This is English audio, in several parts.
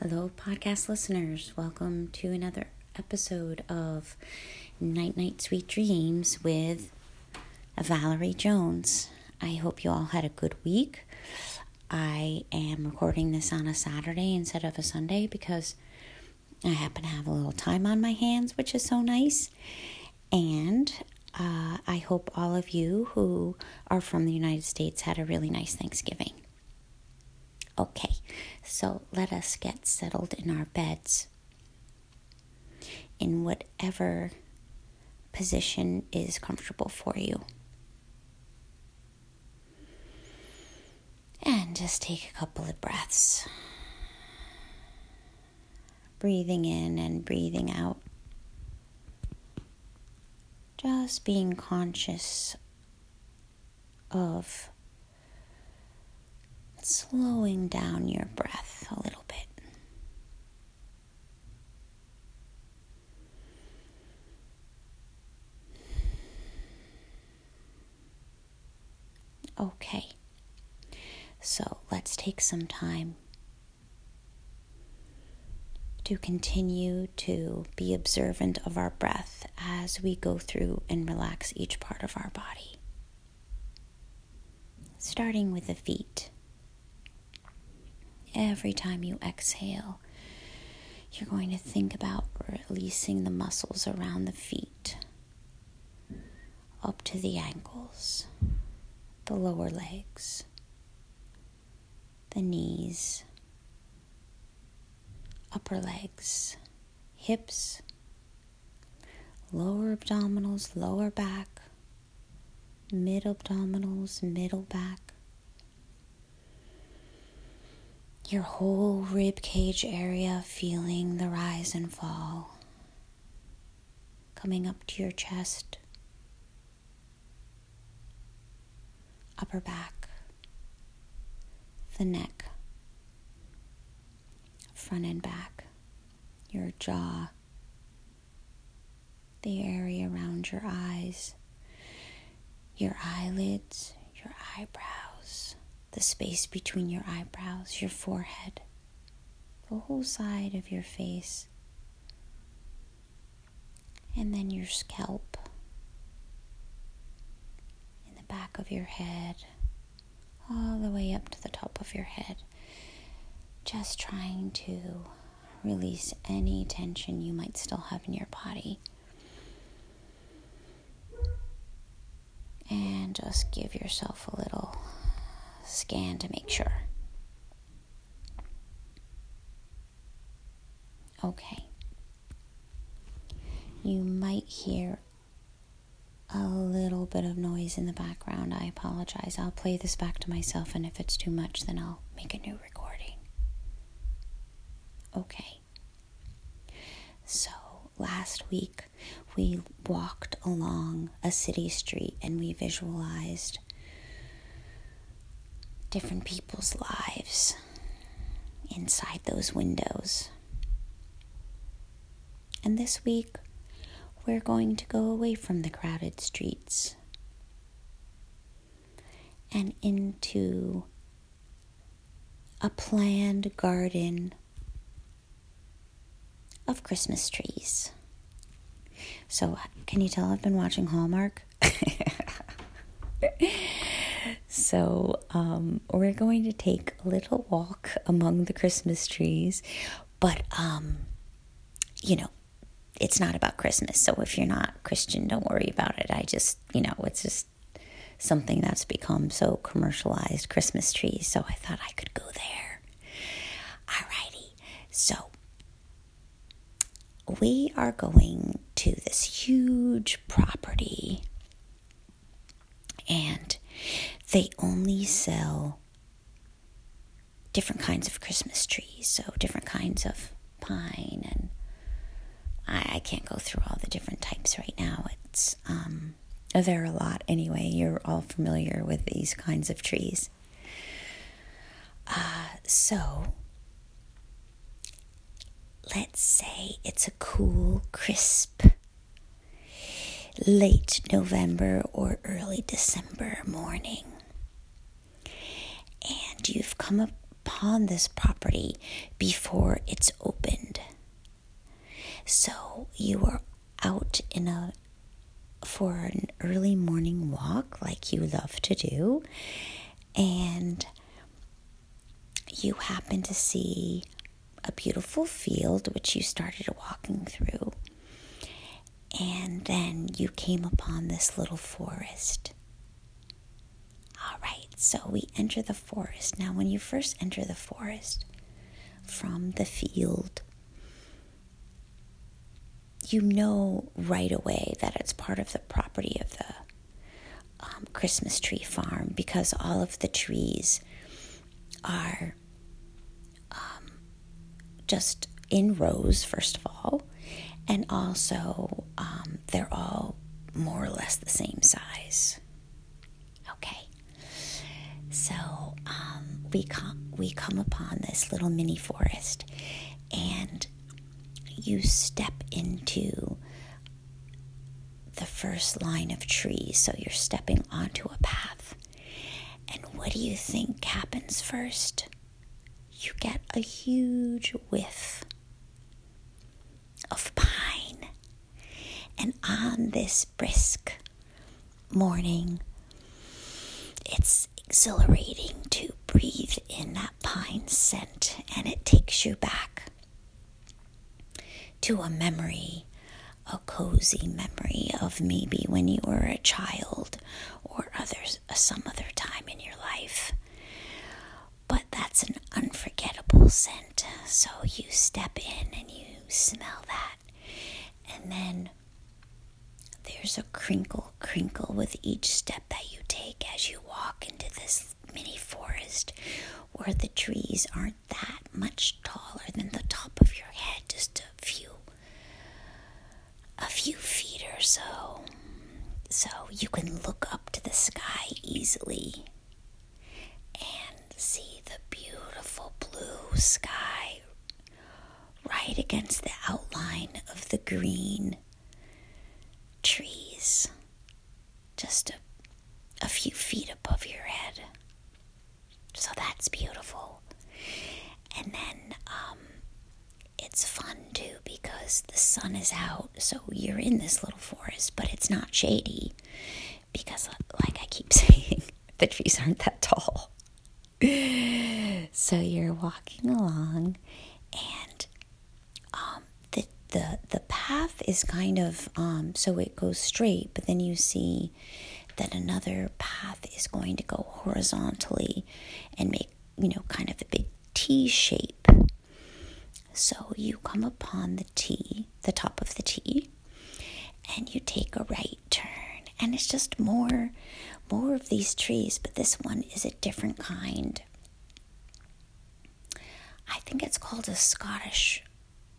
Hello, podcast listeners. Welcome to another episode of Night Night Sweet Dreams with Valerie Jones. I hope you all had a good week. I am recording this on a Saturday instead of a Sunday because I happen to have a little time on my hands, which is so nice. And uh, I hope all of you who are from the United States had a really nice Thanksgiving. Okay, so let us get settled in our beds in whatever position is comfortable for you. And just take a couple of breaths. Breathing in and breathing out. Just being conscious of slowing down your breath a little bit. Okay, so let's take some time to continue to be observant of our breath as we go through and relax each part of our body. Starting with the feet. Every time you exhale, you're going to think about releasing the muscles around the feet, up to the ankles, the lower legs, the knees, upper legs, hips, lower abdominals, lower back, mid abdominals, middle back your whole rib cage area feeling the rise and fall. Coming up to your chest, upper back, the neck, front and back, your jaw, the area around your eyes, your eyelids, your eyebrows the space between your eyebrows, your forehead, the whole side of your face, and then your scalp, in the back of your head, all the way up to the top of your head. Just trying to release any tension you might still have in your body. And just give yourself a little scan to make sure. Okay. You might hear a little bit of noise in the background. I apologize. I'll play this back to myself, and if it's too much, then I'll make a new recording. Okay. So, last week we walked along a city street and we visualized different people's lives inside those windows. And this week, we're going to go away from the crowded streets and into a planned garden of Christmas trees. So, can you tell I've been watching Hallmark? So, um, we're going to take a little walk among the Christmas trees, but, um, you know, it's not about Christmas. So, if you're not Christian, don't worry about it. I just, you know, it's just something that's become so commercialized Christmas trees. So, I thought I could go there. Alrighty. So, we are going to this huge property and they only sell different kinds of Christmas trees, so different kinds of pine, and I, I can't go through all the different types right now. It's um, there are a lot anyway. You're all familiar with these kinds of trees. Uh, so let's say it's a cool, crisp late November or early December morning. Come upon this property before it's opened. So you were out in a for an early morning walk like you love to do and you happen to see a beautiful field which you started walking through and then you came upon this little forest so we enter the forest now when you first enter the forest from the field you know right away that it's part of the property of the um, Christmas tree farm because all of the trees are um, just in rows, first of all, and also um, they're all more or less the same size. So um, we come we come upon this little mini forest, and you step into the first line of trees. So you're stepping onto a path. And what do you think happens first? You get a huge whiff of pine. And on this brisk morning, it's exhilarating to breathe in that pine scent, and it takes you back to a memory, a cozy memory of maybe when you were a child or others some other time in your life. But that's an unforgettable scent. So you step in and you smell that. And then there's a crinkle, crinkle with each step that you take as you walk into this mini forest where the trees aren't that much taller than the top of your head, just a few a few feet or so. So you can look up to the sky easily and see the beautiful blue sky right against the outline of the green trees, just a, a few feet above your head. So that's beautiful. And then um, it's fun too because the sun is out, so you're in this little forest, but it's not shady because, like I keep saying, the trees aren't that tall. so you're walking along, and um, the the the path is kind of um, so it goes straight, but then you see that another path is going to go horizontally and make you know kind of a big T shape so you come upon the T, the top of the T, and you take a right turn. And it's just more more of these trees, but this one is a different kind. I think it's called a Scottish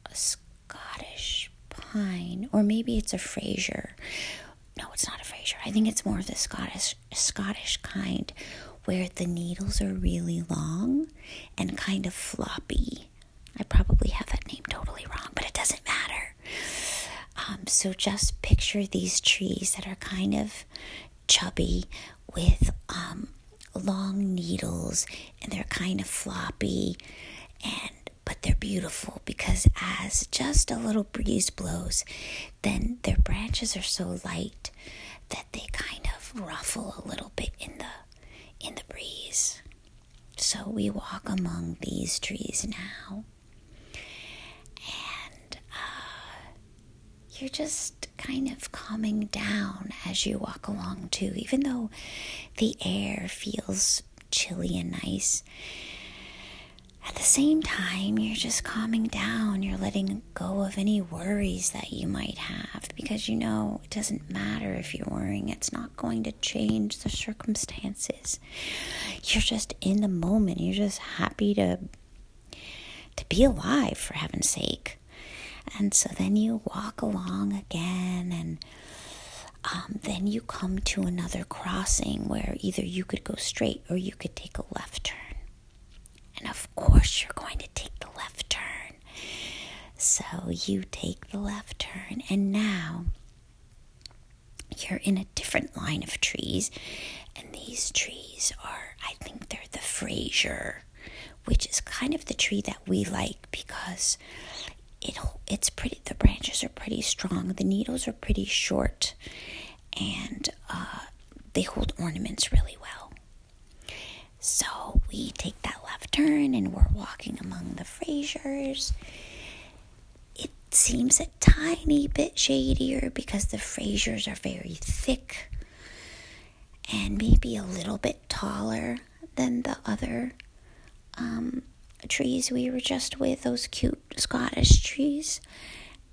a Scottish pine, or maybe it's a Fraser. No, it's not I think it's more of the Scottish Scottish kind where the needles are really long and kind of floppy. I probably have that name totally wrong, but it doesn't matter. Um, so just picture these trees that are kind of chubby with um, long needles and they're kind of floppy and but they're beautiful because as just a little breeze blows then their branches are so light that they kind of ruffle a little bit in the in the breeze so we walk among these trees now And uh, you're just kind of calming down as you walk along, too, even though the air feels chilly and nice. At the same time, you're just calming down. You're letting go of any worries that you might have because you know it doesn't matter if you're worrying, it's not going to change the circumstances. You're just in the moment. You're just happy to to be alive for heaven's sake. And so then you walk along again, and um, then you come to another crossing where either you could go straight or you could take a left turn. And of course, you're going to take the left turn. So you take the left turn, and now you're in a different line of trees. And these trees are, I think they're the Fraser, which is kind of the tree that we like because it it's pretty. The branches are pretty strong. The needles are pretty short, and uh, they hold ornaments really well. So we take that left turn and we're walking among the Frasers. It seems a tiny bit shadier because the Frasers are very thick and maybe a little bit taller than the other um, trees we were just with, those cute Scottish trees.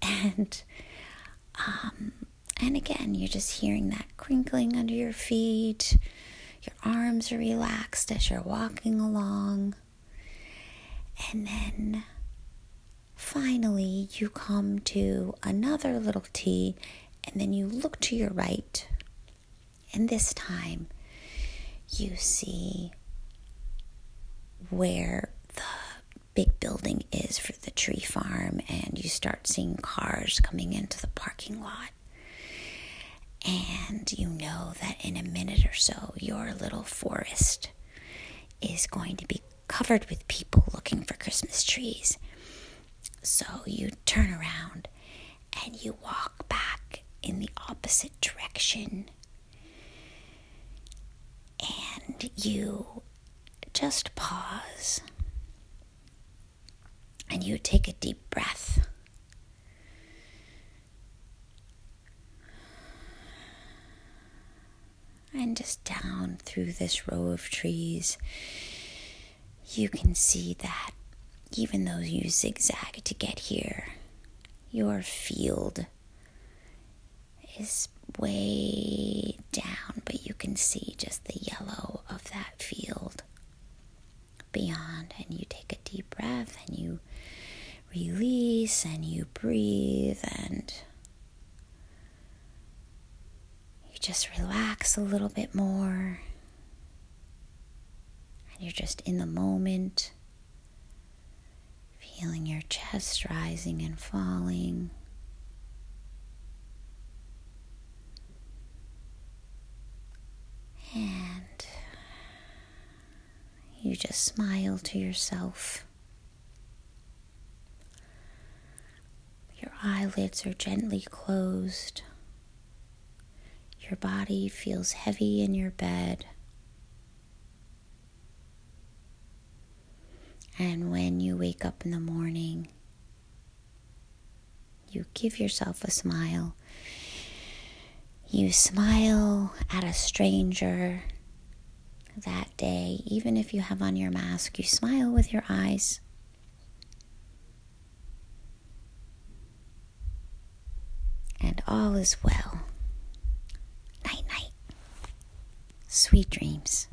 And um, and again, you're just hearing that crinkling under your feet. Your arms are relaxed as you're walking along. And then finally, you come to another little T, and then you look to your right. And this time, you see where the big building is for the tree farm, and you start seeing cars coming into the parking lot. And you know that in a minute so, your little forest is going to be covered with people looking for Christmas trees. So you turn around and you walk back in the opposite direction. And you just pause and you take a deep breath. Just down through this row of trees, you can see that even though you zigzag to get here, your field is way down, but you can see just the yellow of that field beyond. And you take a deep breath and you release and you breathe and just relax a little bit more. And you're just in the moment, feeling your chest rising and falling. And you just smile to yourself. Your eyelids are gently closed. Your body feels heavy in your bed. And when you wake up in the morning, you give yourself a smile. You smile at a stranger that day, even if you have on your mask, you smile with your eyes. And all is well. Sweet dreams.